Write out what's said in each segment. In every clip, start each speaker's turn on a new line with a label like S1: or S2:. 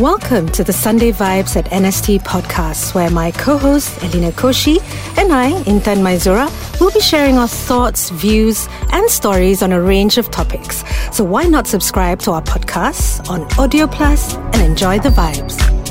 S1: Welcome to the Sunday Vibes at NST podcast, where my co host Elena Koshy and I, Intan Maizura, will be sharing our thoughts, views, and stories on a range of topics. So why not subscribe to our podcast on Audio Plus and enjoy the vibes?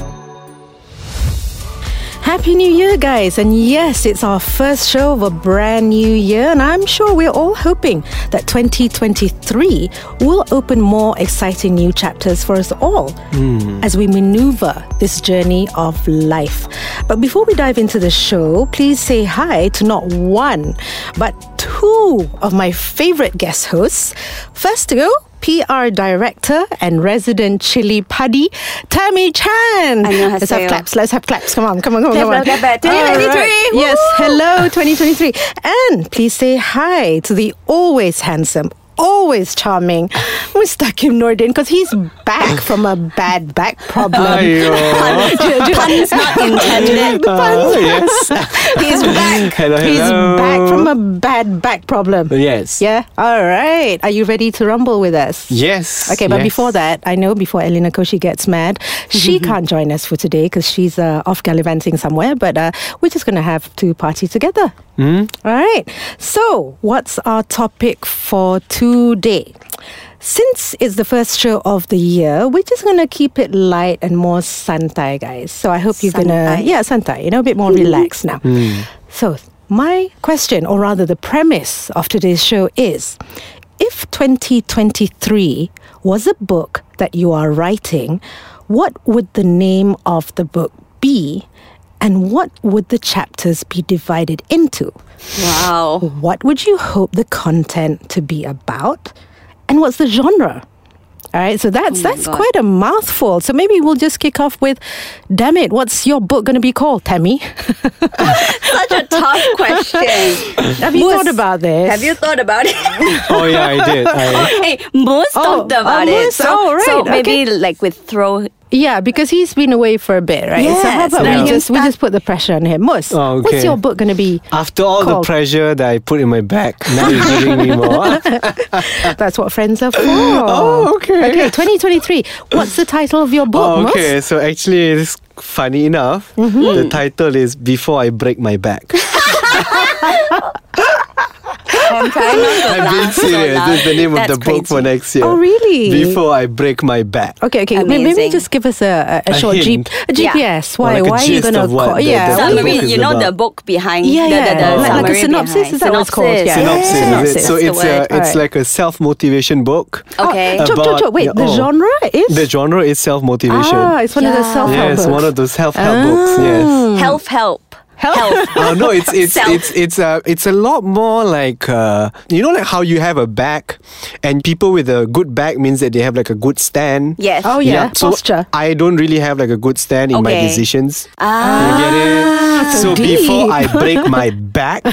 S1: Happy New Year, guys! And yes, it's our first show of a brand new year, and I'm sure we're all hoping that 2023 will open more exciting new chapters for us all hmm. as we maneuver this journey of life. But before we dive into the show, please say hi to not one, but two of my favorite guest hosts. First to go, PR director and resident chili padi, Tammy Chan.
S2: 안녕하세요.
S1: Let's have claps. Let's have claps. Come on, come on, come on, come on.
S2: Clap, clap, clap.
S1: All
S2: 2023.
S1: Yes, hello 2023. And please say hi to the always handsome, always charming Mustaqim Nordin because he's back from a bad back problem.
S2: Puns not intended.
S1: The puns.
S3: Oh, yes.
S1: He's back.
S3: Hello, hello.
S1: He's back from a bad back problem.
S3: Yes.
S1: Yeah. All right. Are you ready to rumble with us?
S3: Yes.
S1: Okay, but
S3: yes.
S1: before that, I know before Elena Koshy gets mad, she can't join us for today because she's uh, off gallivanting somewhere. But uh, we're just going to have two party together.
S3: Hmm?
S1: All right. So, what's our topic for today? Since it's the first show of the year, we're just gonna keep it light and more santai, guys. So I hope you're gonna, yeah, santai, you know, a bit more relaxed now. So my question, or rather the premise of today's show is, if 2023 was a book that you are writing, what would the name of the book be, and what would the chapters be divided into?
S2: Wow.
S1: What would you hope the content to be about? And what's the genre? All right, so that's
S2: Oh
S1: that's
S2: God.
S1: quite a mouthful. So maybe we'll just kick off with, damn it, what's your book going to be called, Tammy?
S2: Such a tough question.
S1: Have you
S2: Moose,
S1: thought about this?
S2: Have you thought about it?
S3: Oh yeah, I did. I,
S2: hey, Moose
S1: Oh,
S2: talked oh, about
S1: oh,
S2: it.
S1: Moose,
S2: So,
S1: oh, right,
S2: so maybe
S1: okay.
S2: like with throw.
S1: Yeah, because he's been away for a bit, right? so how about
S3: now
S1: we just we just put the pressure on him. Mus,
S3: Oh,
S1: what's your book going to be?
S3: after all
S1: Called-
S3: the pressure that I put in my back, now you're giving me more.
S1: That's what friends are for.
S3: Oh, okay.
S1: Okay, 2023. What's the title of your book,
S3: Oh,
S1: Mus?
S3: okay, so actually, it's funny enough.
S1: Mm-hmm.
S3: The title is "Before I Break My Back."
S2: I'm trying not to
S3: I'm being
S2: laugh so
S3: serious.
S2: loud.
S3: This is the name
S2: That's
S3: of the book for next year.
S1: Oh, really?
S3: Before I break my back.
S1: Okay, okay. May- Maybe just give us a, a, a
S3: A
S1: short G-
S3: hint.
S1: a
S2: Yeah.
S1: GPS.
S3: Or
S1: Why?
S3: like a
S1: why are you gonna call?
S3: the-
S1: yeah.
S3: the
S1: what
S3: book
S1: do
S2: Summary, you know
S3: about.
S2: the book behind.
S1: Yeah, yeah.
S2: The, the
S1: Like- like a synopsis,
S2: behind.
S1: is that what it's called?
S2: Synopsis.
S1: Yeah.
S3: Synopsis, is
S1: Synopsis.
S3: it? So
S2: That's
S3: it's a, it's
S1: Alright.
S3: like a self motivation book.
S2: Okay.
S1: Chop, chop, chop. Wait, the genre is
S3: The genre is self motivation.
S1: ah, it's one of the self-help
S3: yes, one of those self help books. Yes.
S2: Health, help.
S1: Health.
S3: Oh no, it's it's
S2: Self.
S3: it's it's a it's a lot more like uh, you know like how you have a back, and people with a good back means that they have like a good stand.
S2: Yes.
S1: Oh yeah,
S3: so
S1: posture.
S3: I don't really have like a good stand in my decisions.
S2: Ah.
S3: You get it?
S1: so
S3: So before. I break my back,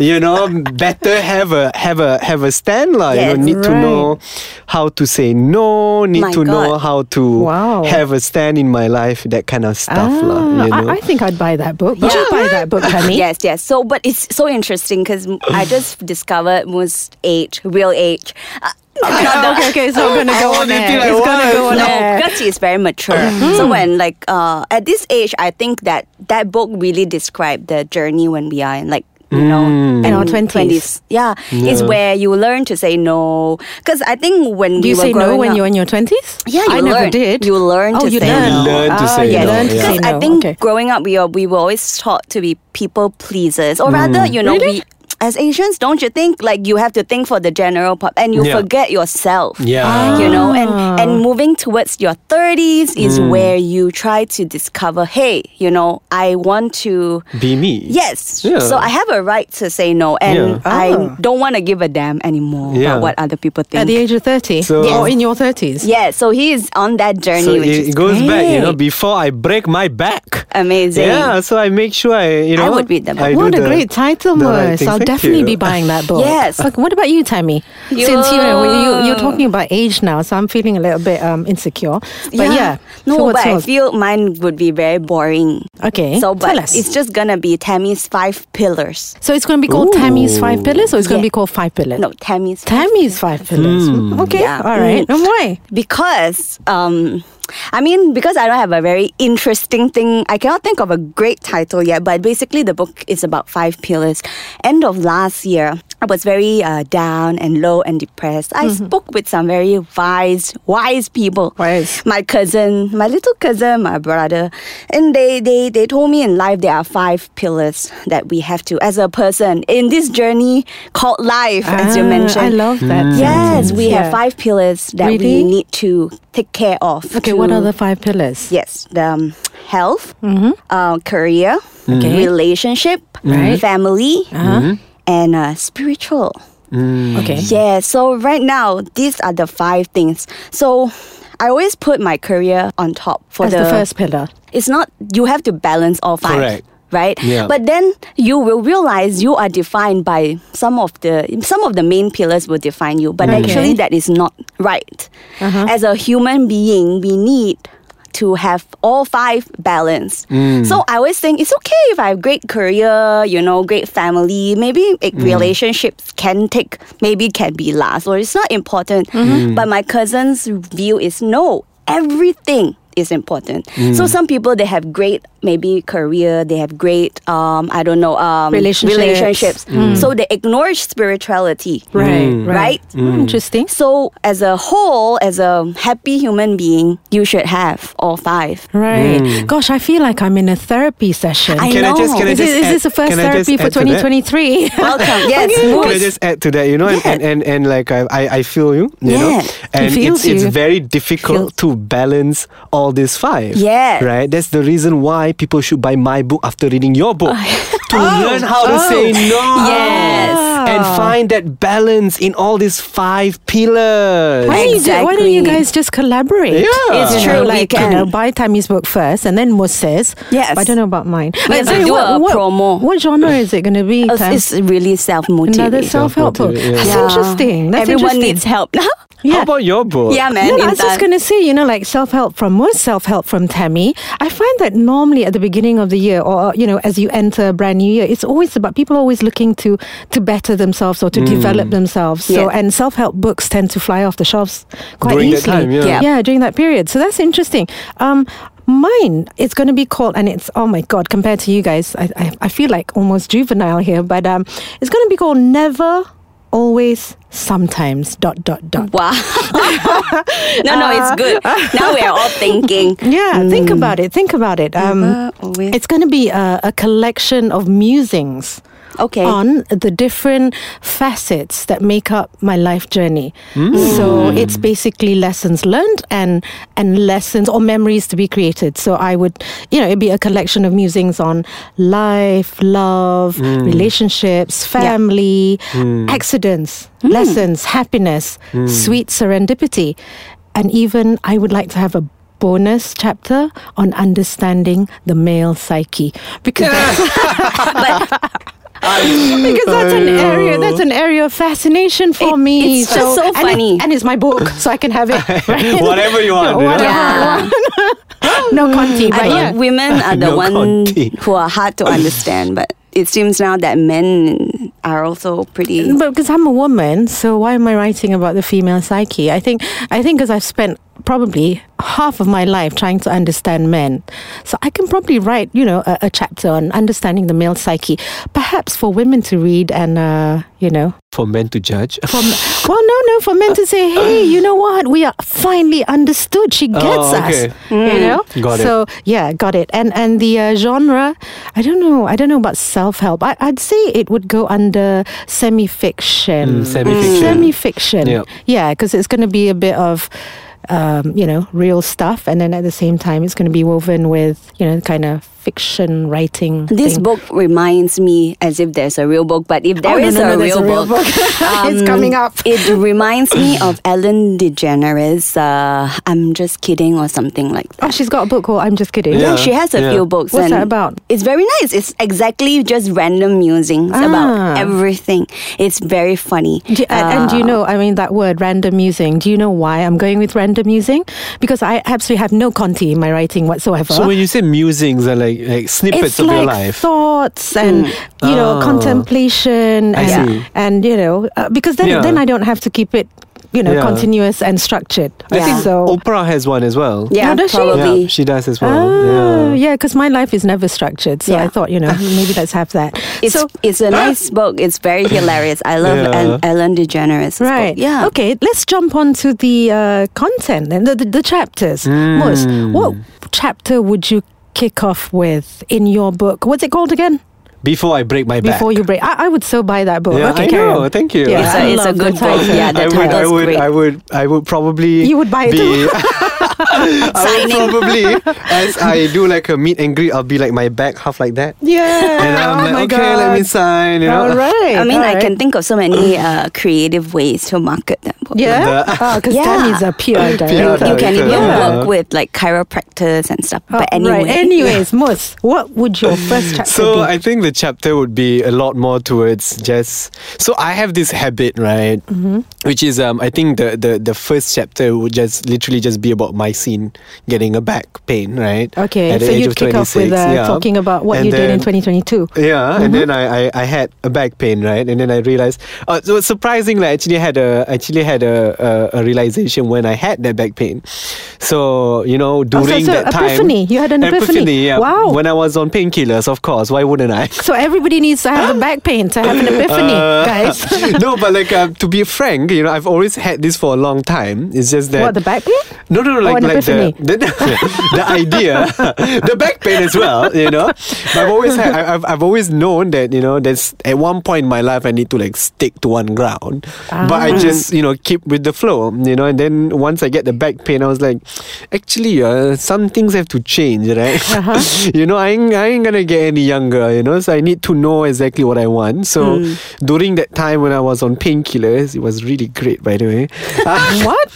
S3: you know, better have a have a have a stand lah. you
S2: Yes.
S3: know, need to know how to say no, need
S2: My
S3: to know how to
S1: Wow.
S3: have a stand in my life, that kind of stuff lah.
S1: Ah,
S3: You know.
S1: I, I think I'd buy that book.
S2: Yeah.
S1: Buy that book, Tammy?
S2: Yes, yes. So, but it's so interesting because I just discovered Moose age, real age. Uh,
S1: Okay,
S2: not the-
S1: okay, okay, it's not gonna go on
S3: they
S1: there.
S3: like
S1: It's gonna go on
S2: no,
S1: there.
S2: because he's very mature. So when like uh, at this age, I think that that book really described the journey when we are in like you know
S1: In our 20s.
S2: Yeah, it's where you learn to say no. Because I think when
S1: Do
S2: we
S1: you
S2: were
S1: say no when
S2: up-
S1: you're in your twenties?
S2: Yeah, you
S1: I never did.
S2: You learn
S1: oh,
S2: to
S1: you
S2: say
S1: learn.
S2: no.
S3: Learn to
S1: Ah,
S3: say
S1: you
S3: no,
S1: learn to
S3: yeah.
S2: Because I think
S1: Okay.
S2: growing up, we are, we were always taught to be people pleasers, or rather, you know,
S1: Really?
S2: we as Asians, don't you think like you have to think for the general pub and you
S3: Yeah.
S2: forget yourself?
S3: Yeah.
S2: You know, and and moving towards your thirties is
S3: Mm.
S2: where you try to discover, hey, you know, I want to.
S3: Be me.
S2: Yes.
S3: Yeah.
S2: So I have a right to say no, and
S3: Yeah.
S2: I
S1: Ah.
S2: don't want to give a damn anymore
S3: Yeah.
S2: about what other people think.
S1: At the age of thirty,
S3: So-
S1: or in your thirties.
S2: yeah. So he is on that journey,
S3: So
S2: which
S3: it,
S2: is
S3: it goes back, you know, before I break my back.
S2: Amazing.
S3: Yeah, so I make sure I, you know,
S2: I would read the book.
S3: I
S1: What a
S3: the-
S1: great title,
S3: the right
S1: Moose.
S3: things.
S1: I'll
S3: Thank
S1: definitely
S3: you.
S1: be buying that book.
S2: Yes.
S1: Okay, what about you, Tammy?
S2: You-
S1: Since you know you, you're talking about age now, so I'm feeling a little bit um, insecure. But yeah,
S2: No,
S1: so what's
S2: but I feel mine would be very boring.
S1: Okay,
S2: So, but
S1: tell us.
S2: it's just gonna be Tammy's five pillars.
S1: so it's going to be called Tammy's Five Pillars, or it's going to be called Five Pillars?
S2: No, Tammy's.
S1: Tammy's Five Pillars.
S3: Hmm.
S1: Okay,
S2: Yeah.
S1: all right.
S2: Mm.
S1: And why?
S2: Because um, I mean, because I don't have a very interesting thing, I cannot think of a great title yet. But basically, the book is about five pillars. End of last year, I was very uh, down and low and depressed. I spoke with some very wise, wise people.
S1: Wise.
S2: My cousin, my little cousin, my brother, and they they they told me in life there are five pillars that we have to, as a person, in this journey called life, as you
S1: Ah,
S2: mentioned.
S1: I love that.
S2: Yes, we
S1: Yeah.
S2: have five pillars that we need to take care of.
S1: Okay,
S2: to-
S1: what are the five pillars?
S2: Yes, the um, health, uh, career,
S1: Okay.
S2: relationship,
S1: Right.
S2: family,
S1: Uh-huh.
S2: And uh, spiritual.
S1: Okay.
S2: Yeah, so right now, these are the five things. So I always put my career on top for
S1: As the, first pillar.
S2: It's not, you have to balance all five.
S3: Correct.
S2: Right,
S3: Yeah.
S2: but then you will realize you are defined by some of the some of the main pillars will define you, but actually that is not right.
S1: Uh-huh.
S2: As a human being, we need to have all five balance. Mm. So I always think it's okay if I have great career, you know, great family. Maybe it, mm. relationships can take, maybe can be last, or it's not important. Mm-hmm. Mm. But my cousin's view is no, everything is important. So some people they have great maybe career, they have great um I don't know um
S1: Relationships.
S2: relationships. So they ignore spirituality.
S1: Right.
S2: Right?
S1: Hmm, Interesting.
S2: So as a whole, as a happy human being, you should have all five.
S1: Right. Gosh, I feel like I'm in a therapy session.
S2: I
S3: Can I just
S2: know.
S3: can I
S1: is,
S3: just
S1: it, is
S3: add-
S1: this the first
S3: can I just
S1: therapy for
S3: add to that?
S1: 2023?
S2: Welcome. Yes.
S3: Can I just add to that? You know, and, and, and, and like I, I, I feel you. You
S2: Yeah.
S3: know, and
S1: feels
S3: it's, it's very difficult to balance all these five.
S2: Yeah.
S3: Right. That's the reason why people should buy my book after reading your book to oh. learn how to
S1: Oh.
S3: say no.
S2: Yes.
S3: And find that balance in all these five pillars.
S1: Why don't, you why don't you guys just collaborate?
S3: Yeah.
S2: It's true,
S1: know,
S2: we
S1: like,
S2: can.
S1: you know, buy Tammy's book first and then Moses.
S2: Yes.
S1: But I don't know about mine.
S2: We have to do
S1: what,
S2: a
S1: what,
S2: promo.
S1: What genre is it going to be?
S2: It's,
S1: Tam?
S2: it's really self
S1: Another
S2: motivated.
S1: self-help book.
S3: Self-motivate, yeah.
S1: That's interesting. That's
S2: Everyone
S1: interesting.
S2: needs help now.
S3: How about your book?
S2: yeah, man.
S1: No, I was just going to say, you know, like self help from what self help from Tammy. I find that normally at the beginning of the year, or you know, as you enter a brand new year, it's always about people are always looking to to better themselves or to develop themselves. So,
S2: Yeah.
S1: and self help books tend to fly off the shelves quite
S3: During that
S1: easily.
S3: time, yeah.
S2: Yeah.
S1: during that period. So that's interesting. Um, mine it's going to be called, and it's oh my god, compared to you guys, I I, I feel like almost juvenile here, but um, it's going to be called Never. Always, sometimes, dot, dot, dot.
S2: Wow. no, no, it's good. Now we are all thinking.
S1: Yeah, think about it. Think about it. Um,
S2: Never
S1: it's going to be a, a collection of musings
S2: Okay.
S1: on the different facets that make up my life journey. Mm. So it's basically lessons learned and and lessons or memories to be created. So I would, you know, it'd be a collection of musings on life, love, mm. relationships, family, mm. accidents, lessons, happiness, sweet serendipity, and even I would like to have a bonus chapter on understanding the male psyche. Because because that's an area that's an area of fascination for
S2: It-
S1: me.
S2: it's just so
S1: and it-
S2: funny.
S1: and it's my book, so I can have it. Right?
S3: Whatever you want.
S1: Whatever I
S2: Yeah.
S1: want. no Conti, but
S2: I think
S1: yeah.
S2: women are the
S3: No
S2: one
S3: conti.
S2: who are hard to understand, but it seems now that men are also pretty.
S1: But because I'm a woman, so why am I writing about the female psyche? I think I think because I've spent probably half of my life trying to understand men, so I can probably write you know a, a chapter on understanding the male psyche, perhaps for women to read and uh, you know
S3: For men to judge.
S1: for well no no for men to say hey you know what we are finally understood she gets
S3: Oh, okay.
S1: us you know
S3: Got it.
S1: so yeah got it and and the uh, genre I don't know I don't know about self help I, I'd say it would go under semi fiction
S3: Mm, semi-fiction.
S1: semi fiction
S3: Yep.
S1: yeah because it's going to be a bit of um, you know real stuff. And then at the same time it's going to be woven with you know kind of fiction writing
S2: This
S1: thing.
S2: book reminds me as if there's a real book, but if there
S1: Oh,
S2: is
S1: no,
S2: a,
S1: no, there's
S2: real
S1: a real
S2: book,
S1: book. It's coming up.
S2: It reminds me of Ellen DeGeneres. Uh, I'm just kidding, or something like that.
S1: oh she's got a book called I'm just kidding
S3: Yeah.
S2: Yeah, she has a
S3: yeah.
S2: few books.
S1: What's
S2: and
S1: that about?
S2: It's very nice. It's exactly just random musings
S1: Ah.
S2: about everything. It's very funny.
S1: Do, and, and do you
S2: Uh,
S1: know, I mean, that word random musing, do you know why I'm going with random musing? Because I absolutely have no conti in my writing whatsoever.
S3: So when you say musings are like like snippets
S1: it's
S3: of
S1: like
S3: your life.
S1: thoughts and you know
S3: Ah.
S1: contemplation
S3: I
S1: and
S3: see.
S1: and you know uh, because then
S3: Yeah.
S1: then I don't have to keep it you know,
S3: Yeah.
S1: continuous and structured.
S3: I think
S1: so.
S3: Oprah has one as well.
S2: Yeah,
S1: Oh, does she?
S3: Yeah, she does as well.
S1: Ah,
S3: yeah.
S1: yeah, because my life is never structured. So I thought, you know, maybe let's have that.
S2: It's
S1: so,
S2: it's a nice book. It's very hilarious. I love
S3: Yeah.
S2: Ellen, Ellen DeGeneres.
S1: Right.
S2: Yeah.
S1: Okay, let's jump on to the uh, content and the, the, the chapters. Mus,
S3: Hmm.
S1: what chapter would you kick off with in your book? What's it called again?
S3: Before I break my back.
S1: Before you break. I, I would so buy that book.
S3: Yeah,
S1: okay,
S3: I
S1: carry
S3: know.
S1: on.
S3: Thank you.
S1: Yeah,
S2: It's a-
S1: I
S2: it's a good book.
S1: title.
S2: Yeah, the
S3: I would, I would,
S2: great.
S3: I would, I would probably.
S1: You would buy it
S3: be,
S1: too.
S3: I would probably, as I do like a meet and greet, I'll be like my back half like that,
S1: Yeah.
S3: and I'm
S1: oh
S3: like, okay,
S1: God.
S3: let me sign. You know.
S1: All right.
S2: I mean,
S1: all
S2: I
S1: right.
S2: can think of so many uh, creative ways to market that book.
S1: Yeah. Because
S2: Yeah.
S1: Tammy's a PR director.
S2: You, you can even
S3: yeah.
S2: work with like chiropractors and stuff.
S1: Oh,
S2: but anyway,
S1: Right. Anyways, Mus, what would your first chapter
S3: So
S1: be?
S3: I think the chapter would be a lot more towards just. So I have this habit, right?
S1: Mm-hmm.
S3: Which is, um, I think the, the the first chapter would just literally just be about my scene getting a back pain, right?
S1: okay,
S3: At the
S1: so
S3: of
S1: kick off with
S3: 26,
S1: uh,
S3: yeah.
S1: talking about what
S3: And
S1: you did in 2022.
S3: Yeah, and
S1: Mm-hmm.
S3: then I, I, I had a back pain, right? And then I realized. Uh, so surprisingly, I actually had a actually had a, a, a realization when I had that back pain. So you know,
S1: Oh, so-
S3: during
S1: so
S3: that time,
S1: epiphany. You had an epiphany.
S3: yeah.
S1: Wow.
S3: When I was on painkillers, of course. Why wouldn't I?
S1: So everybody needs to have a back pain to have an epiphany,
S3: Uh,
S1: guys.
S3: no, but like uh, to be frank, you know, I've always had this for a long time. It's just that
S1: what the back pain?
S3: no, no, no, like, like the,
S1: epiphany.
S3: the, the idea, the back pain as well, you know. But I've always had, I've, I've always known that, you know, there's at one point in my life I need to like stick to one ground. But I
S1: Ah.
S3: just, you know, keep with the flow, you know. And then once I get the back pain, I was like, actually, uh, some things have to change, right?
S1: Uh-huh.
S3: you know, I ain't, I ain't gonna get any younger, you know. So I need to know exactly what I want. So
S1: Hmm.
S3: during that time when I was on painkillers, it was really great, by the way. Uh,
S1: what?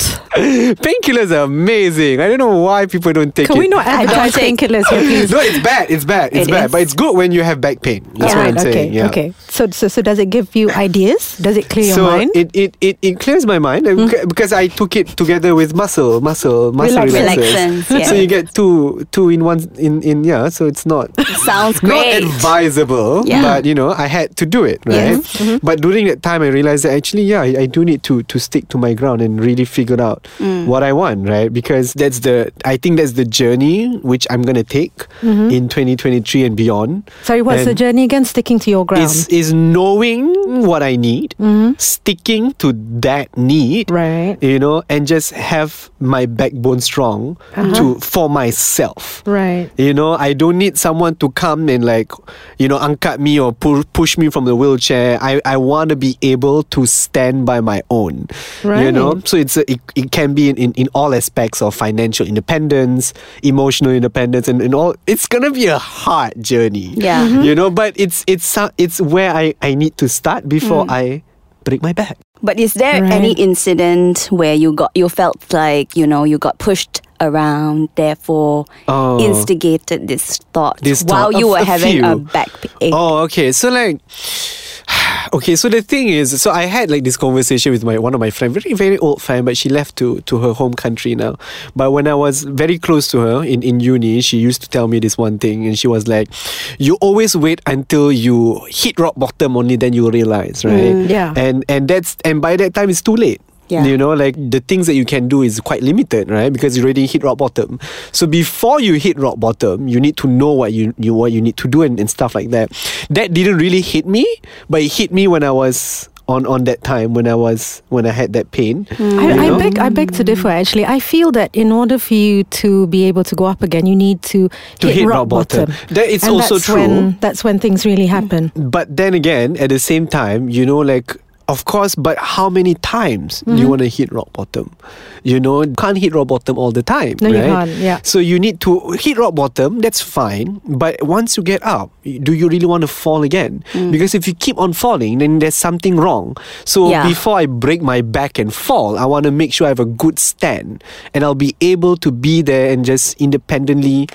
S3: Painkillers are amazing. I don't know why people don't take
S1: Can
S3: it.
S1: we not advertise
S2: take-
S1: painkillers here, please?
S3: No, it's bad. It's bad. It's
S2: It
S3: bad.
S2: is.
S3: But it's good when you have back pain. That's
S1: Yeah,
S3: what I'm
S1: right, okay,
S3: saying. Yeah.
S1: okay. So, so, so does it give you ideas? Does it clear
S3: So
S1: your mind?
S3: it, it, it, it clears my mind beca- because I took it together with muscle, muscle, muscle
S1: Relax-
S3: relaxers.
S2: Relaxants, yeah.
S3: So you get two, two in one, in, in yeah. So it's not
S2: sounds
S3: not
S2: great.
S3: advisable,
S2: Yeah.
S3: but you know, I had to do it, right?
S2: Yes. Mm-hmm.
S3: But during that time, I realized that actually, yeah, I, I do need to to stick to my ground and really figure out
S2: Mm.
S3: what I want, right? Because that's the, I think that's the journey which I'm gonna take
S2: Mm-hmm.
S3: in 2023 and beyond.
S1: Sorry, what's the journey again? Sticking to your ground.
S3: Is is knowing what I need, sticking to that need,
S1: Mm-hmm. Right.
S3: You know, and just have my backbone strong
S1: Uh-huh.
S3: to for myself.
S1: Right.
S3: You know, I don't need someone to come and like, you know, uncut me or pu- push me from the wheelchair. I, I want to be able to stand by my own. right? You know, so it's a, it, it can be in, in, in all aspects of financial independence, emotional independence, and, and all. It's gonna be a hard journey.
S2: Yeah. Mhm.
S3: You know, but it's it's it's where I, I need to start before
S1: Mm.
S3: I break my back.
S2: But is there
S1: Right.
S2: any incident where you got you felt like you know you got pushed around, therefore
S3: Oh.
S2: instigated this thought
S3: This
S2: while
S3: thought
S2: you were
S3: a
S2: having a back ache?
S3: Oh, okay. So like, okay. So the thing is, so I had like this conversation with my one of my friend, very very old friend, but she left to to her home country now. But when I was very close to her in in uni, she used to tell me this one thing, and she was like, "You always wait until you hit rock bottom, only then you realize, right?
S1: Mm, yeah.
S3: And and that's and by that time it's too late."
S2: Yeah.
S3: You know, like the things that you can do is quite limited, right? Because you already hit rock bottom. So before you hit rock bottom, you need to know what you, you what you need to do and, and stuff like that. That didn't really hit me, but it hit me when I was on on that time when I was when I had that pain. Mm. you
S1: I, I beg, I beg to differ. Actually, I feel that in order for you to be able to go up again, you need to,
S3: To hit rock bottom. That is
S1: and
S3: also
S1: that's
S3: true.
S1: When, that's when things really happen.
S3: But then again, at the same time, you know, like of course, but how many times do you
S1: Mm-hmm.
S3: want to hit rock bottom? You know, can't hit rock bottom all the time.
S1: No, you can't, yeah.
S3: So you need to hit rock bottom. That's fine. But once you get up, do you really want to fall again?
S1: Mm.
S3: Because if you keep on falling, then there's something wrong. So
S2: Yeah.
S3: before I break my back and fall, I want to make sure I have a good stand, and I'll be able to be there and just independently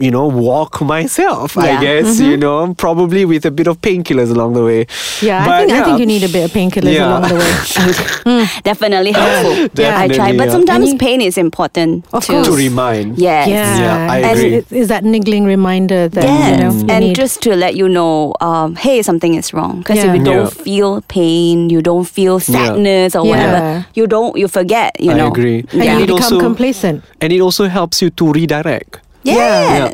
S3: you know, walk myself, I guess,
S1: Mm-hmm.
S3: you know, probably with a bit of painkillers along the way.
S1: Yeah, I
S3: But
S1: think I think you need a bit bit of painkillers
S3: Yeah.
S1: along the way.
S2: Definitely helpful. Yeah,
S3: I
S2: try, but sometimes
S1: And
S2: pain is important
S1: Of
S2: too.
S1: course.
S3: to remind.
S2: Yes.
S1: Yeah,
S3: Yeah, I
S1: And
S3: agree.
S1: it is that niggling reminder that
S2: Yes,
S1: you know you
S2: and
S1: need.
S2: just to let you know, um, hey, something is wrong. Because
S1: Yeah.
S2: if you don't
S3: Yeah.
S2: feel pain, you don't feel sadness or
S1: Yeah.
S2: whatever, you don't, you forget. You
S3: I
S2: know.
S3: agree.
S1: and
S2: Yeah.
S1: you become
S3: also-
S1: complacent.
S3: And it also helps you to redirect.
S2: Yes.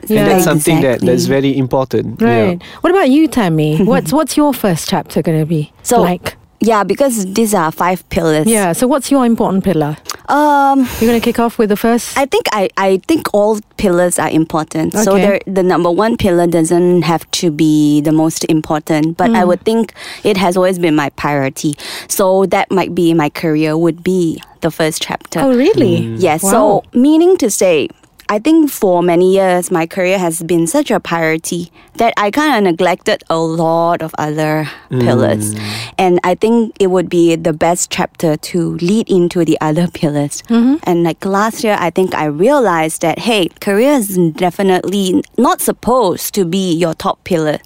S3: Yeah,
S1: Yeah.
S3: and that's something that that's very important.
S1: Right. What about you, Tammy? what's what's your first chapter going to be
S2: So
S1: like?
S2: yeah, because these are five pillars.
S1: Yeah. So what's your important pillar?
S2: Um,
S1: You're going to kick off with the first.
S2: I think I, I think all pillars are important. So
S1: Okay.
S2: there, the number one pillar doesn't have to be the most important, but
S1: Hmm.
S2: I would think it has always been my priority. So that might be my career would be the first chapter.
S1: oh, really?
S2: Yes.
S1: Wow.
S2: So, meaning to say, I think for many years, my career has been such a priority that I kind of neglected a lot of other pillars. Mm. And I think it would be the best chapter to lead into the other pillars. Mm-hmm. And like last year, I think I realized that, hey, career is definitely not supposed to be your top pillar.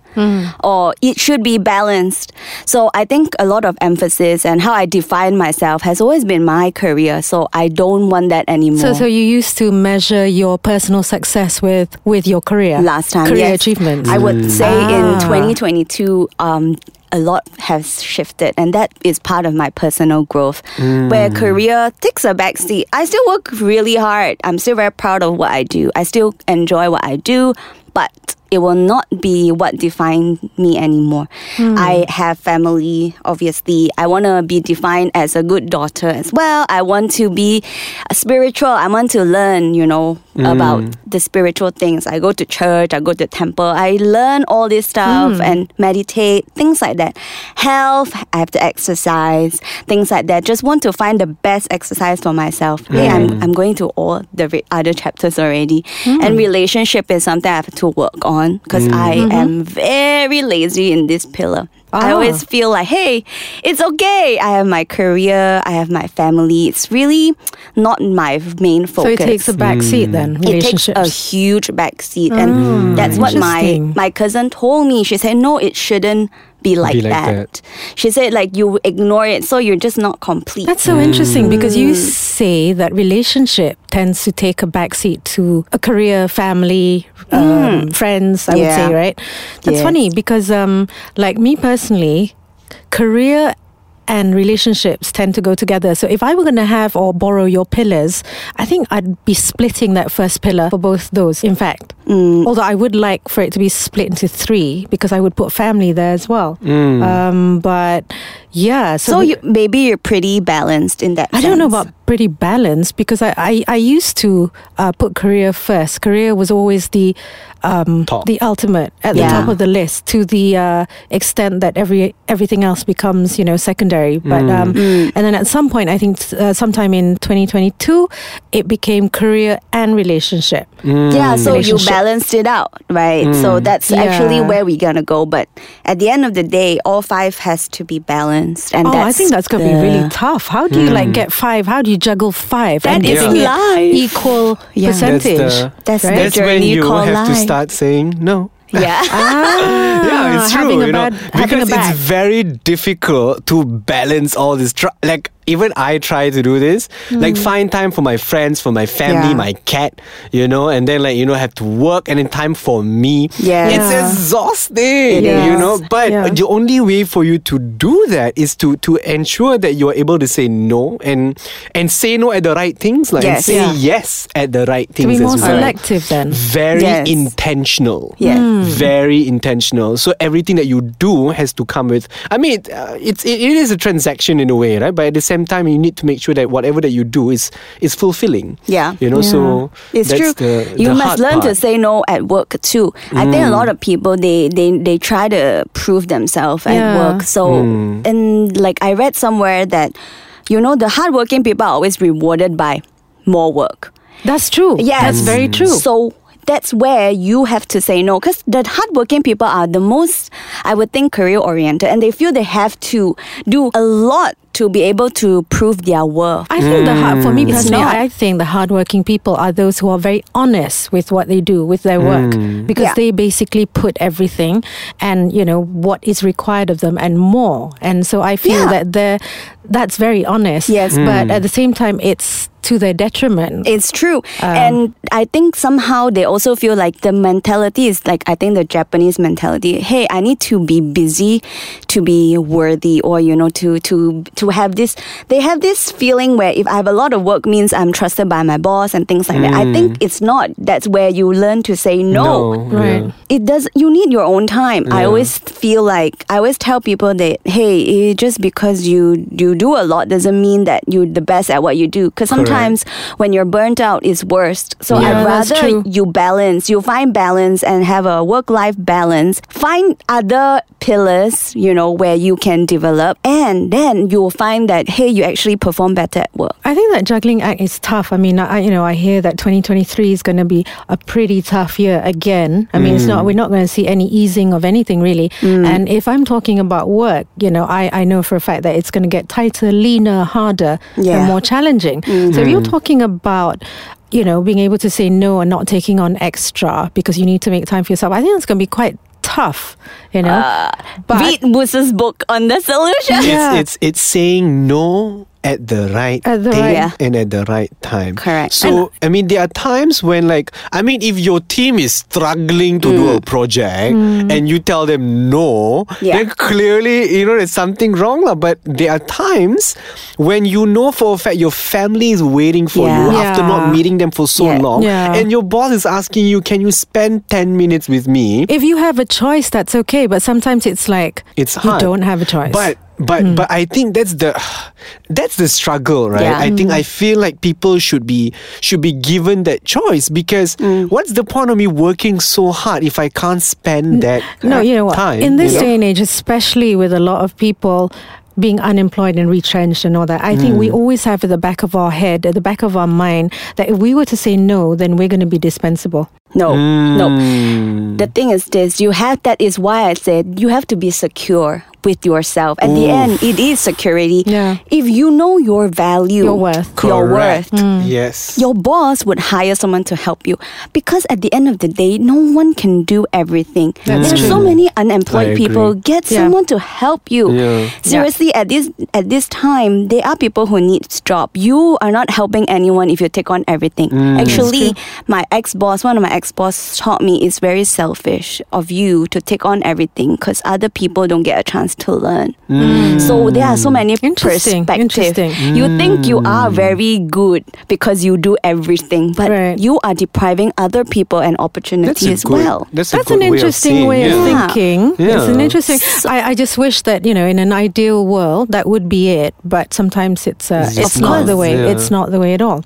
S2: Or it should be balanced. So I think a lot of emphasis and how I define myself has always been my career. So I don't want that anymore.
S1: So, so you used to measure your personal success with with your career
S2: last time
S1: career
S2: yes.
S1: achievements.
S2: I would say
S1: Ah.
S2: in 2022 um a lot has shifted and that is part of my personal growth where career takes a backseat i still work really hard i'm still very proud of what i do i still enjoy what i do but it will not be what defines me anymore. Hmm. I have family, obviously. I want to be defined as a good daughter as well. I want to be spiritual. I want to learn, you know, hmm. about the spiritual things. I go to church, I go to temple, I learn all this stuff hmm. and meditate, things like that. Health, I have to exercise, things like that. Just want to find the best exercise for myself. Hey, I'm, I'm going to all the re- other chapters already. And relationship is something I have to work on because mm. I mm-hmm. am very lazy in this pillar. I
S1: Ah.
S2: always feel like, hey, it's okay. I have my career, I have my family. It's really not my main focus.
S1: so it takes a back seat mm. then.
S2: it takes a huge backseat and ah. that's what my my cousin told me she said no it shouldn't be like,
S3: like
S2: that.
S3: that.
S2: she said like you ignore it so you're just not complete
S1: That's so interesting because you
S2: Mm.
S1: say that relationship tends to take a backseat to a career, family, um, friends, I would
S2: Mm.
S1: Say, right? That's
S2: Yes.
S1: funny because, um, like me personally, career and relationships tend to go together. So if I were going to have or borrow your pillars, I think I'd be splitting that first pillar for both those, in fact.
S2: Mm.
S1: Although I would like for it to be split into three because I would put family there as well. Um, but yeah, so,
S2: so
S1: the-
S2: you maybe you're pretty balanced in that
S1: I don't know about pretty balanced because I, I, I used to uh, put career first. Career was always the um,
S3: Top.
S1: the ultimate at the top of the list to the uh, extent that every everything else becomes you know secondary. But um,
S2: Mm.
S1: and then at some point, I think uh, sometime in 2022, it became career and relationship.
S2: yeah so you balanced it out right so that's actually where we're gonna go but at the end of the day all five has to be balanced and
S1: oh,
S2: that's
S1: I think that's going to be really tough. How do you like get five? How do you juggle five?
S2: That
S1: and
S2: is
S1: giving
S2: life.
S1: Equal
S2: Yeah. That's
S3: That's
S1: percentage.
S3: the,
S2: That's
S1: right?
S2: the
S3: that's when
S2: journey
S3: you
S2: called
S3: have to start saying no.
S2: yeah
S1: Ah,
S3: yeah, it's true.
S1: having a
S3: you know,
S1: bad- having a
S3: because it's very difficult to balance all this. Tr- like even I try to do this. Like find time for my friends, for my family,
S2: Yeah.
S3: my cat. You know, and then like you know have to work and then time for me.
S2: Yes.
S3: it's exhausting.
S2: It
S3: You
S2: is.
S3: know, but
S1: Yeah.
S3: the only way for you to do that is to to ensure that you are able to say no and and say no at the right things, like and
S2: Yes.
S3: say
S1: Yeah.
S3: yes at the right things.
S1: to
S3: things
S1: be more
S3: as well
S1: selective then.
S3: very
S2: Yes.
S3: intentional.
S2: Yes.
S1: Hmm.
S3: Very intentional. So everything that you do has to come with. I mean, uh, it's it, it is a transaction in a way, right? But at the same time, you need to make sure that whatever that you do is is fulfilling.
S2: Yeah.
S3: You know. So
S2: It's
S3: that's
S2: true.
S3: The,
S2: you
S3: the
S2: must learn to
S3: part. Mm.
S2: say no at work too. I think a lot of people they they they try to prove themselves at work. So
S3: Mm.
S2: and like I read somewhere that you know the hardworking people are always rewarded by more work.
S1: That's true.
S2: Yes.
S1: That's very true.
S2: So that's where you have to say no. Because the hardworking people are the most, I would think, career oriented, and they feel they have to do a lot to be able to prove their worth.
S1: I think the hard, for me
S2: mm.
S1: personally,
S2: not.
S1: I think the hardworking people are those who are very honest with what they do, with their work, mm. because
S2: Yeah.
S1: they basically put everything and you know what is required of them and more. And so I feel
S2: Yeah.
S1: that they're that's very honest.
S2: Yes.
S1: but mm. at the same time, it's to their detriment.
S2: It's true.
S1: Um,
S2: and I think somehow they also feel like the mentality is like, I think the Japanese mentality, hey, I need to be busy to be worthy or, you know, to, to, to have this, they have this feeling where if I have a lot of work means I'm trusted by my boss and things like that. I think it's not. That's where you learn to say no.
S1: Right.
S3: yeah.
S2: It does, you need your own time. I always feel like, I always tell people that, hey, just because you, you do a lot doesn't mean that you're the best at what you do. Because sometimes when you're burnt out, it's worst. So
S1: Yeah,
S2: I'd rather you balance, you find balance and have a work life balance. Find other pillars, you know, where you can develop. And then you'll find that, hey, you actually perform better at work.
S1: I think that juggling act is tough. I mean, I you know I hear that 2023 is going to be a pretty tough year again. I mean, it's not mm. we're not going to see any easing of anything really. Mm. And if I'm talking about work, you know, I I know for a fact that it's going to get tighter, leaner, harder,
S2: Yeah.
S1: and more challenging. Mm-hmm. So if you're hmm. talking about you know being able to say no and not taking on extra because you need to make time for yourself, I think that's going to be quite tough. You know, uh, but
S2: Read Moose's book on the solution.
S1: Yeah.
S3: It's, it's it's saying no at the right
S1: At the
S3: thing
S1: right-
S3: and at the right time.
S2: Correct.
S3: So I mean, there are times when like I mean, if your team is struggling to do a mm. project mm. and you tell them no,
S2: Yeah.
S3: then clearly you know there's something wrong. But there are times when you know for a fact your family is waiting for you
S2: Yeah.
S3: after not meeting them for so
S2: Yeah.
S3: long,
S1: Yeah.
S3: and your boss is asking you, "Can you spend ten minutes with me?"
S1: if you have a choice, that's okay. But sometimes it's like
S3: It's
S1: you don't have a choice.
S3: But but but I think that's the that's the struggle, right?
S2: Yeah.
S3: I think I feel like people should be should be given that choice because what's the point of me working so hard if I can't spend that
S1: No, you know what?
S3: time?
S1: In this
S3: you know?
S1: day and age, especially with a lot of people being unemployed and retrenched and all that, I think
S3: Mm.
S1: we always have at the back of our head, at the back of our mind, that if we were to say no, then we're going to be dispensable.
S2: No, no.
S3: Mm.
S2: The thing is this, you have that is why I said you have to be secure with yourself. At the end, it is security.
S1: Yeah.
S2: If you know your value,
S1: Your worth.
S2: your
S3: Correct.
S2: worth,
S3: Yes.
S2: your boss would hire someone to help you because at the end of the day, no one can do everything.
S1: That's
S2: There's so many unemployed people. Get
S1: Yeah.
S2: someone to help you.
S3: Yeah.
S2: Seriously, at this at this time, there are people who need job. You are not helping anyone if you take on everything.
S3: Mm.
S2: Actually, my ex boss, one of my ex boss, taught me it's very selfish of you to take on everything because other people don't get a chance to learn. So there are so many
S1: Interesting,
S2: perspectives.
S1: interesting.
S2: You think you are very good because you do everything, but
S1: Right.
S2: you are depriving other people an opportunity
S3: That's a
S2: as
S3: good,
S2: well.
S3: That's, a
S1: That's
S3: good
S1: an interesting
S3: seeing,
S1: way of,
S3: yeah.
S2: Yeah.
S1: thinking. It's an
S3: Yeah.
S1: interesting. I, I just wish that you know, in an ideal world, that would be it. But sometimes it's uh,
S3: It's
S1: it's, not
S3: not,
S1: the way.
S3: yeah.
S1: It's not the way at all.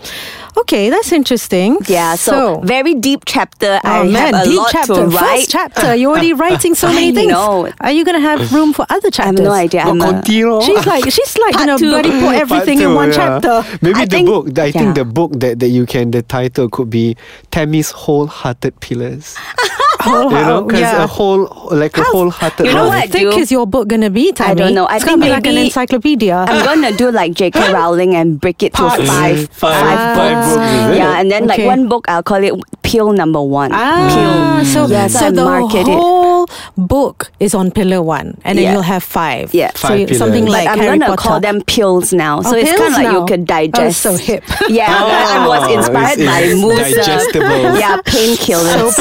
S1: Okay, that's interesting.
S2: Yeah, so, very deep chapter. Oh, I
S1: Oh man,
S2: have a
S1: deep
S2: lot
S1: chapter.
S2: to write.
S1: First chapter. You're already writing so many
S2: I
S1: things.
S2: know.
S1: Are you going to have room for other chapters?
S2: I have
S1: chapters?
S2: no idea. I'm a-
S3: continue.
S1: She's like she's like
S2: Part
S1: gonna
S2: two.
S1: bloody put everything
S3: Part
S1: in one
S3: yeah.
S1: chapter.
S3: Maybe
S2: I
S3: the
S2: think-
S3: book. I
S2: yeah.
S3: think the book that, that you can. The title could be Tammy's wholehearted pillars.
S1: Oh,
S3: you know, because
S1: yeah.
S3: a whole like a wholehearted.
S2: You know what?
S1: Thick
S2: do?
S1: is your book gonna be, Tammy?
S2: don't know. I
S1: it's
S2: think
S1: gonna be like an encyclopedia.
S2: I'm gonna do like J.K. Rowling and break it to
S1: Parts.
S2: five,
S3: Five-
S2: five
S3: five
S2: books.
S3: books.
S2: Yeah, and then like one book, I'll call it Peel Number One.
S1: Ah,
S2: Peel.
S1: so,
S2: yes,
S1: so
S2: I
S1: the
S2: market it.
S1: Whole book is on pillar one, and then
S2: Yeah.
S1: you'll have five.
S2: Yeah.
S1: so
S3: Five
S1: you- something
S3: pillars.
S1: like
S2: But I'm
S1: Harry
S2: gonna
S1: Potter.
S2: call them pills now, so
S1: Oh,
S2: it's kind of like you could digest.
S1: Oh, so hip.
S2: Yeah, I was
S3: Oh,
S2: inspired
S3: it's-
S2: by
S3: it's
S2: Moose. uh,
S3: digestible.
S2: yeah, painkillers.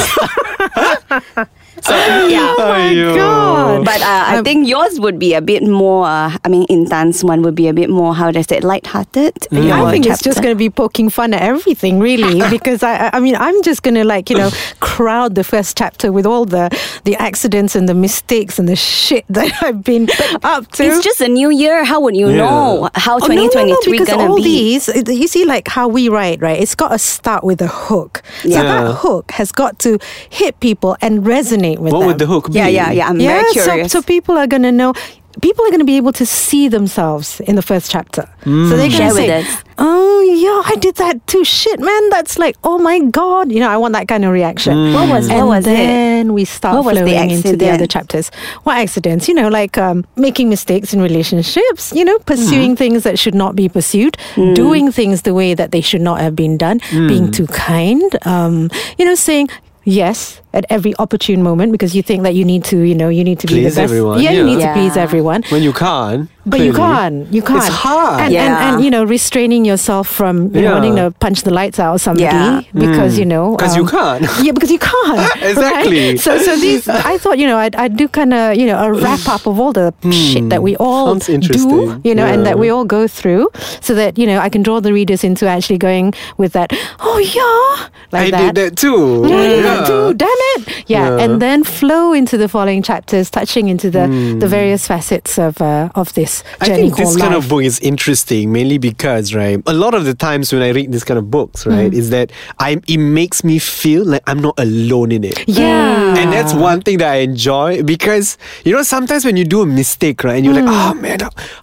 S2: So yeah.
S1: Oh my
S3: Aiyo.
S1: god!
S2: But uh, I
S1: Um,
S2: think yours would be a bit more. Uh, I mean, intense one would be a bit more. How does it light-hearted?
S1: I
S2: Your
S1: think it's just going to be poking fun at everything, really, because I, I- I mean, I'm just going to like you know crowd the first chapter with all the the accidents and the mistakes and the shit that I've been up to.
S2: It's just a new year. How would you
S3: Yeah.
S2: know how
S1: Oh, no, no,
S2: 2023
S1: no, because
S2: gonna
S1: all
S2: be?
S1: these, you see, like how we write, right? It's got to start with a hook. So
S3: Yeah.
S1: that hook has got to hit people and resonate with
S3: What
S1: them.
S3: would the hook be?
S2: yeah, yeah, yeah. I'm
S1: yeah,
S2: very
S1: so,
S2: curious.
S1: so people are gonna know. people are going to be able to see themselves in the first chapter. So mm. they're going
S2: Share
S1: to
S2: with
S1: say,
S2: us.
S1: "Oh yeah, I did that too. Shit, man, that's like, oh my god, you know, I want that kind of reaction." Mm.
S2: What was- what
S1: and
S2: was it?
S1: then we start
S2: What was the
S1: flowing into the other chapters. What accidents? You know, like um, making mistakes in relationships. You know, pursuing mm. things that should not be pursued, doing things the way that they should not have been done, being too kind. Um, you know, saying. Yes, at every opportune moment because you think that you need to, you know, you need to be
S3: Please
S1: the best.
S3: everyone,
S1: yeah, you
S3: yeah.
S1: need to please
S2: Yeah.
S1: everyone.
S3: When you can't.
S1: But you can't. You can't.
S3: It's hard.
S1: And, and,
S2: Yeah.
S1: and, you know, restraining yourself from you know, wanting to punch the lights out of somebody
S2: Yeah.
S1: because, you know.
S3: 'Cause you can't.
S1: Yeah, because you can't.
S3: Exactly.
S1: right? So, so these, I thought, you know, I'd, I'd do kind of, you know, a wrap up of all the shit that we all
S3: Hmm.
S1: Do, you know, and that we all go through so that, you know, I can draw the readers into actually going with that, oh, yeah, like
S3: I
S1: that.
S3: did that too.
S1: Yeah, I did that too. Damn it! Yeah.
S3: Yeah.
S1: and then flow into the following chapters, touching into the the
S3: Hmm.
S1: various facets of uh, of this
S3: I
S1: journey
S3: think this kind
S1: life.
S3: of book is interesting mainly because, right, a lot of the times when I read this kind of books,
S1: Mm.
S3: right, is that I it makes me feel like I'm not alone in it.
S1: yeah,
S3: And that's one thing that I enjoy because you know sometimes when you do a mistake, right, and you're like, oh man,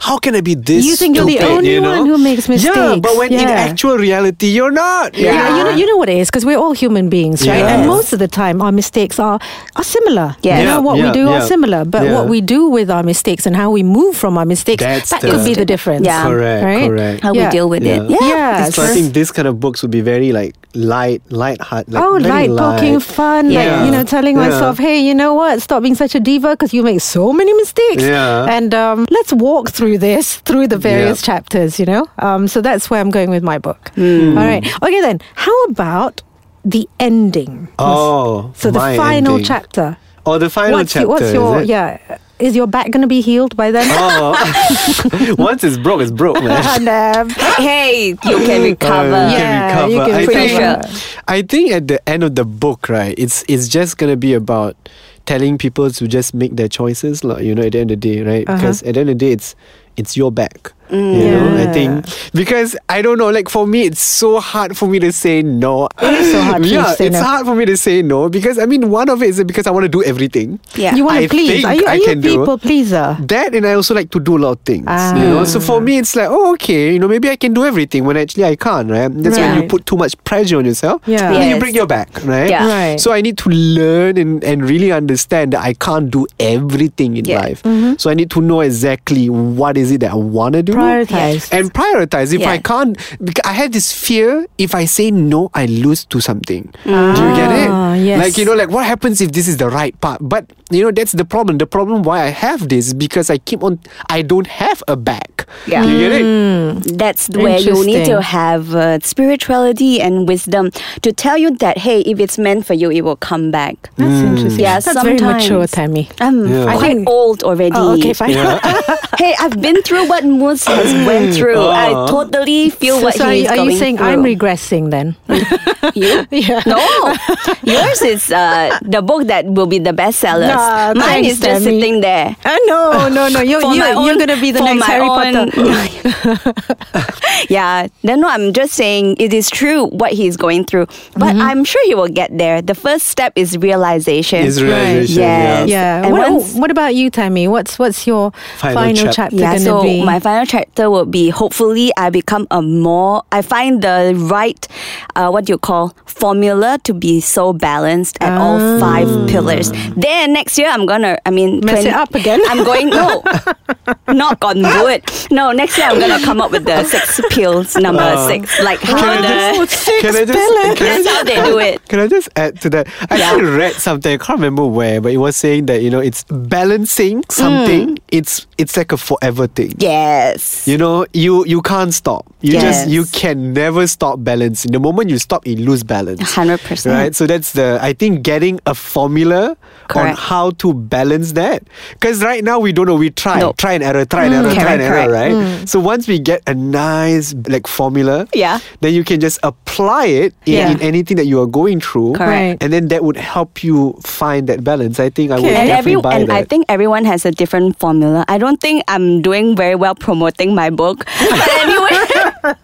S3: how- can I be this?
S1: Mm. You think you're the only
S3: you know?
S1: one who makes mistakes.
S3: Yeah, but when in actual reality, you're not.
S1: Yeah, you know, you know what it is because we're all human beings, right?
S3: Yes.
S1: And most of the time, our mistakes are are similar.
S2: Yes.
S1: You know,
S3: Yeah,
S1: what we
S3: yeah,
S1: do are similar, but
S3: Yeah.
S1: what we do with our mistakes and how we move from our mistakes,
S3: That's
S1: that
S3: the-
S1: could be the difference.
S2: Yeah.
S3: Correct,
S1: Right?
S3: correct.
S2: How
S1: Yeah.
S2: we deal with it.
S3: Yeah.
S2: Yeah.
S1: Yeah,
S2: it's
S3: So I think this kind of books would be very like light, light heart. Like
S1: oh,
S3: very
S1: light, poking,
S3: light.
S1: fun, like
S2: Yeah.
S1: you know, telling
S3: Yeah.
S1: myself, "Hey, you know what? Stop being such a diva because you make so many mistakes."
S3: Yeah.
S1: and um, let's walk through this through the various
S3: Yeah.
S1: chapters. You know, um, so that's where I'm going with my book.
S3: Hmm.
S1: All right, okay then. How about the ending?
S3: Oh,
S1: so the final
S3: ending.
S1: chapter.
S3: Oh, the final
S1: what's
S3: chapter.
S1: your, what's
S3: is
S1: your
S3: it?
S1: yeah? Is your back gonna be healed by then?
S3: Oh, once it's broke, it's broke, man.
S1: And,
S2: hey, you can recover.
S3: Uh, you
S1: Yeah,
S3: can
S1: you can
S3: I think,
S2: recover.
S3: I think at the end of the book, right, it's it's just gonna be about telling people to just make their choices, like, you know, at the end of the day, right?
S1: Uh-huh.
S3: Because at the end of the day, it's it's your back. You know, I think because I don't know, like for me, it's so hard for me to say no.
S1: It is so hard for to
S3: yeah,
S1: say
S3: it's
S1: no.
S3: hard for me to say no because I mean, one of it is because I want to do everything.
S2: Yeah.
S1: you want to please?
S3: think
S1: Are you, are
S3: I
S1: you a
S3: can do.
S1: people pleaser?
S3: That and I also like to do a lot of things. You know, so for ah. me it's like, oh okay, you know, maybe I can do everything when actually I can't, right? That's when you put too much pressure on yourself.
S1: Yeah.
S3: Then you break your back, right?
S2: Yeah.
S1: Right.
S3: So I need to learn and, and really understand that I can't do everything in
S2: Yeah.
S3: life. Mm-hmm. So I need to know exactly what is it that I want to do.
S1: Prioritize.
S3: And prioritize. If I can't, I have this fear. If I say no, I lose to something. Do you get it?
S1: Ah, yes.
S3: Like you know, like what happens if this is the right path? But you know, that's the problem. The problem why I have this is because I keep on. I don't have a back.
S2: Yeah.
S3: You get it?
S2: That's where you need to have uh, spirituality and wisdom to tell you that hey, if it's meant for you, it will come back.
S1: That's interesting.
S2: Yeah,
S1: That's very mature,
S2: sometimes.
S1: Tammy.
S2: I'm
S3: Yeah.
S1: I
S2: quite
S1: think-
S2: old already.
S1: Oh, okay, fine.
S2: hey, I've been through what Moose has went through. I totally feel
S1: So,
S2: what
S1: so are,
S2: he's
S1: you- are you saying
S2: through.
S1: I'm regressing then?
S2: you?
S1: yeah.
S2: No, yours is uh, the book that will be the bestsellers.
S1: Nah,
S2: Mine
S1: thanks,
S2: is just
S1: Tammy.
S2: sitting there.
S1: Uh, no, no, no. You,
S2: For
S1: you,
S2: my
S1: you're going to be the
S2: for
S1: next
S2: my
S1: Harry
S2: own-
S1: Potter.
S2: yeah, then no, I'm just saying it is true what he's going through, but
S1: Mm-hmm.
S2: I'm sure he will get there. The first step is realization.
S3: Is realization.
S2: Yes.
S3: Yeah.
S1: Yeah.
S2: And
S1: What,
S2: once-
S1: what about you, Tammy? What's what's your
S3: Final
S1: final,
S3: chap-
S1: chapter
S2: yeah,
S1: going to
S2: so
S1: be?
S2: my final chapter will be hopefully I become a more I find the right uh, what do you call formula to be so balanced at all five pillars. Then next year I'm gonna I mean
S1: Mess it up again?
S2: I'm going no knock on wood. No, next year I'm gonna come up with the six pills number
S3: Uh,
S2: six. Like how
S3: Can I
S2: the
S3: just, can I just, can I
S2: that's how they do it.
S3: Can I just add to that? I
S2: Yeah.
S3: actually read something. I can't remember where, but it was saying that you know it's balancing something. It's it's like a forever thing.
S2: Yes.
S3: You know, you you can't stop. You
S2: Yes.
S3: just you can never stop balancing. The moment you stop, you lose balance.
S2: Hundred percent.
S3: Right, so that's the I think getting a formula on
S2: Correct.
S3: How to balance that. Because right now we don't know. We try,
S2: No.
S3: try and error, try and mm, error, try and
S2: Correct,
S3: error,
S2: correct.
S3: right? Mm. So once we get a nice like formula,
S2: Yeah.
S3: then you can just apply it in,
S1: Yeah.
S3: in anything that you are going through,
S2: Correct.
S3: and then that would help you find that balance. I think I would
S1: Okay.
S2: and
S3: definitely
S2: every
S3: buy
S2: and
S3: that.
S2: I think everyone has a different formula. I don't think I'm doing very well promoting my book. But anyway, I'm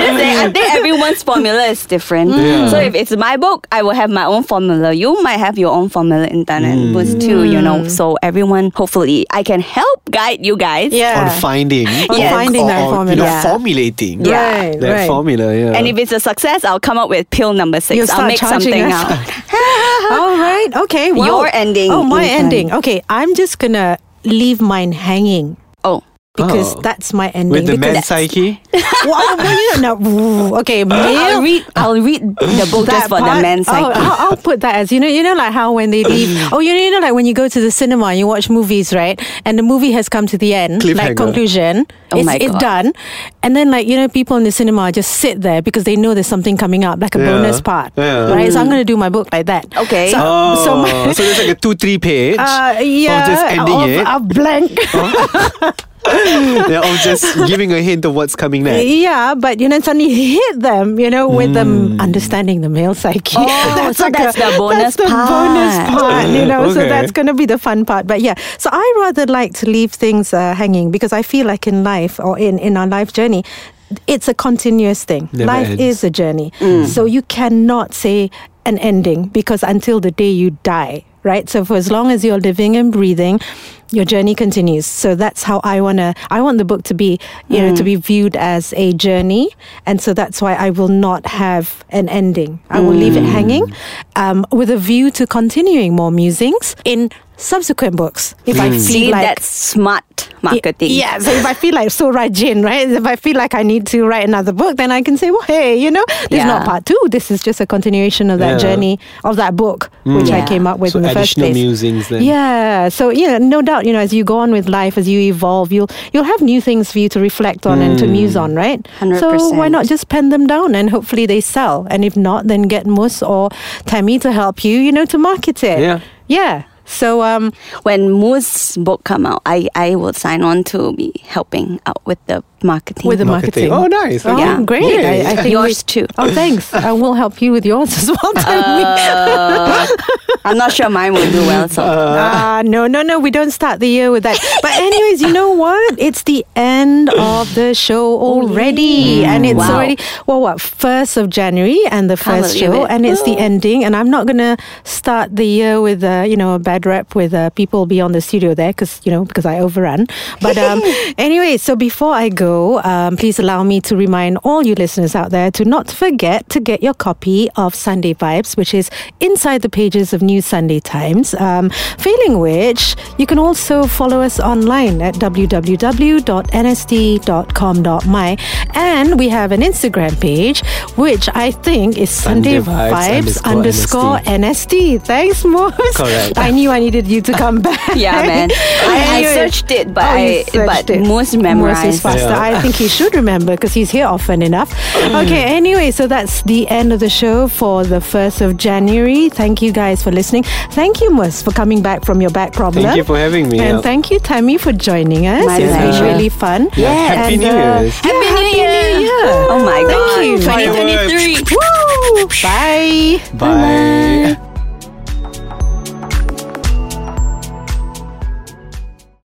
S2: just saying, I think everyone's formula is different.
S3: Yeah.
S2: So if it's my book, I will have my own formula. You might have your own formula in Tan and mm. Boots too, you know. Mm. So everyone, hopefully, I can help guide you guys.
S1: Yeah.
S3: On finding,
S1: On
S3: or-
S1: finding
S3: or-
S1: that
S3: or, You
S1: formula.
S3: know,
S2: Yeah.
S3: formulating
S2: Yeah.
S1: Right,
S3: that
S1: right.
S3: formula. Yeah.
S2: And if it's a success, I'll come up with pill number 6
S1: You'll
S2: I'll make
S1: charging
S2: something
S1: us.
S2: out.
S1: All right. Okay. Well,
S2: Your ending,
S1: Oh, my
S2: Ethan.
S1: ending. Okay. I'm just gonna leave mine hanging
S2: Oh,
S1: because
S3: Oh.
S1: that's my ending.
S3: with the
S1: because
S3: man psyche.
S1: well, well, you don't know. Ooh, Okay,
S2: I'll read. I'll read the book just for the
S1: part-
S2: men's
S1: oh,
S2: psyche.
S1: I'll, I'll put that as you know, you know, like how when they leave. oh, you know, you know, like when you go to the cinema, and you watch movies, right? And the movie has come to the end, like conclusion.
S2: Oh
S1: it's,
S2: my
S1: it's done, and then like you know, people in the cinema just sit there because they know there's something coming up, like a
S3: Yeah.
S1: bonus part,
S3: Yeah.
S1: right? So I'm going to do my book like that.
S2: Okay.
S1: So,
S3: Oh,
S1: so
S3: so, there's like a two, three page
S1: uh, yeah,
S3: of just ending
S1: of,
S3: it,
S1: of blank.
S3: yeah, of just giving a hint of what's coming next.
S1: Yeah, but you know, suddenly hit them, you know, with them understanding the male psyche.
S2: Oh, so that's the bonus
S1: that's the bonus
S2: part.
S1: part, you know. So that's going to be the fun part. But yeah, so I rather like to leave things uh, hanging because I feel like in life or in in our life journey. It's a continuous thing.
S3: Never
S1: life
S3: ends.
S1: is a journey. So you cannot say an ending because until the day you die, right? So for as long as you're living and breathing, your journey continues. So that's how I wanna. I want the book to be, you know, to be hmm. viewed as a journey, and so that's why I will not have an ending. I will leave it hmm. hanging, um, with a view to continuing more musings in subsequent books. If I hmm. feel
S2: See,
S1: like
S2: that's smart marketing.
S1: yeah, so if I feel like so Rajin, right? If I feel like I need to write another book, then I can say, well, hey, you know, this is not part two. This is just a continuation of that
S3: Yeah.
S1: journey of that book, which I came up with
S3: So
S1: in the first place.
S3: additional
S1: place.
S3: musings then.
S1: Yeah. So yeah, no doubt, you know, as you go on with life, as you evolve, you'll you'll have new things for you to reflect on and to muse on, right? So why not just pen them down and hopefully they sell? And if not, then get Mus or Tammy to help you, you know, to market it.
S3: Yeah.
S1: Yeah. So um
S2: When Moo's book come out, I, I will sign on to be helping out with the marketing.
S1: with the
S3: Marketing.
S1: marketing.
S3: Oh, nice.
S1: Oh,
S2: Yeah.
S1: great.
S3: Yay.
S1: I, I think
S2: Yours too.
S1: Oh, thanks. I will help you with yours as well.
S2: Uh, I'm not sure mine will do well. So
S1: Ah, no, no, no. We don't start the year with that. But anyways, you know what? It's the end of the show already, and it's
S2: Wow.
S1: already well, what first of January and the first
S2: believe
S1: show,
S2: it.
S1: and it's the ending. And I'm not gonna start the year with uh, you know a bad rep with uh, people beyond the studio there because you know because I overrun. But um, anyway, so before I go, um, please allow me to remind all you listeners out there to not forget to get your copy of Sunday Vibes, which is inside the pages of New Sunday Times. Um, failing which, you can also follow us online at www.nst.com.my, and we have an Instagram page, which I think is Sunday,
S3: Sunday Vibes
S1: Vibes
S3: underscore
S1: underscore NST. Thanks, Mos.
S3: Correct.
S1: I knew I needed you to come back.
S2: yeah, man. I, I searched it, but
S1: Oh, you
S2: I
S1: searched
S2: but
S1: it.
S2: Mo's
S1: Moose is
S2: memorized.
S1: faster.
S3: Yeah.
S1: I think he should remember because he's here often enough. Okay, anyway, so that's the end of the show for the 1st of January. Thank you guys for listening. Thank you, Mus, for coming back from your back problem.
S3: Thank you for having me.
S1: And
S3: Yeah.
S1: thank you, Tammy, for joining us.
S2: My
S1: it's
S2: pleasure.
S1: been really fun.
S3: Yeah, Happy
S1: And,
S3: New
S1: uh,
S3: Year's.
S1: yeah,
S2: Happy New
S1: Happy
S2: Year.
S1: New Year.
S2: Oh my
S1: Thank you.
S2: 2023.
S1: Woo! Bye.
S3: Bye.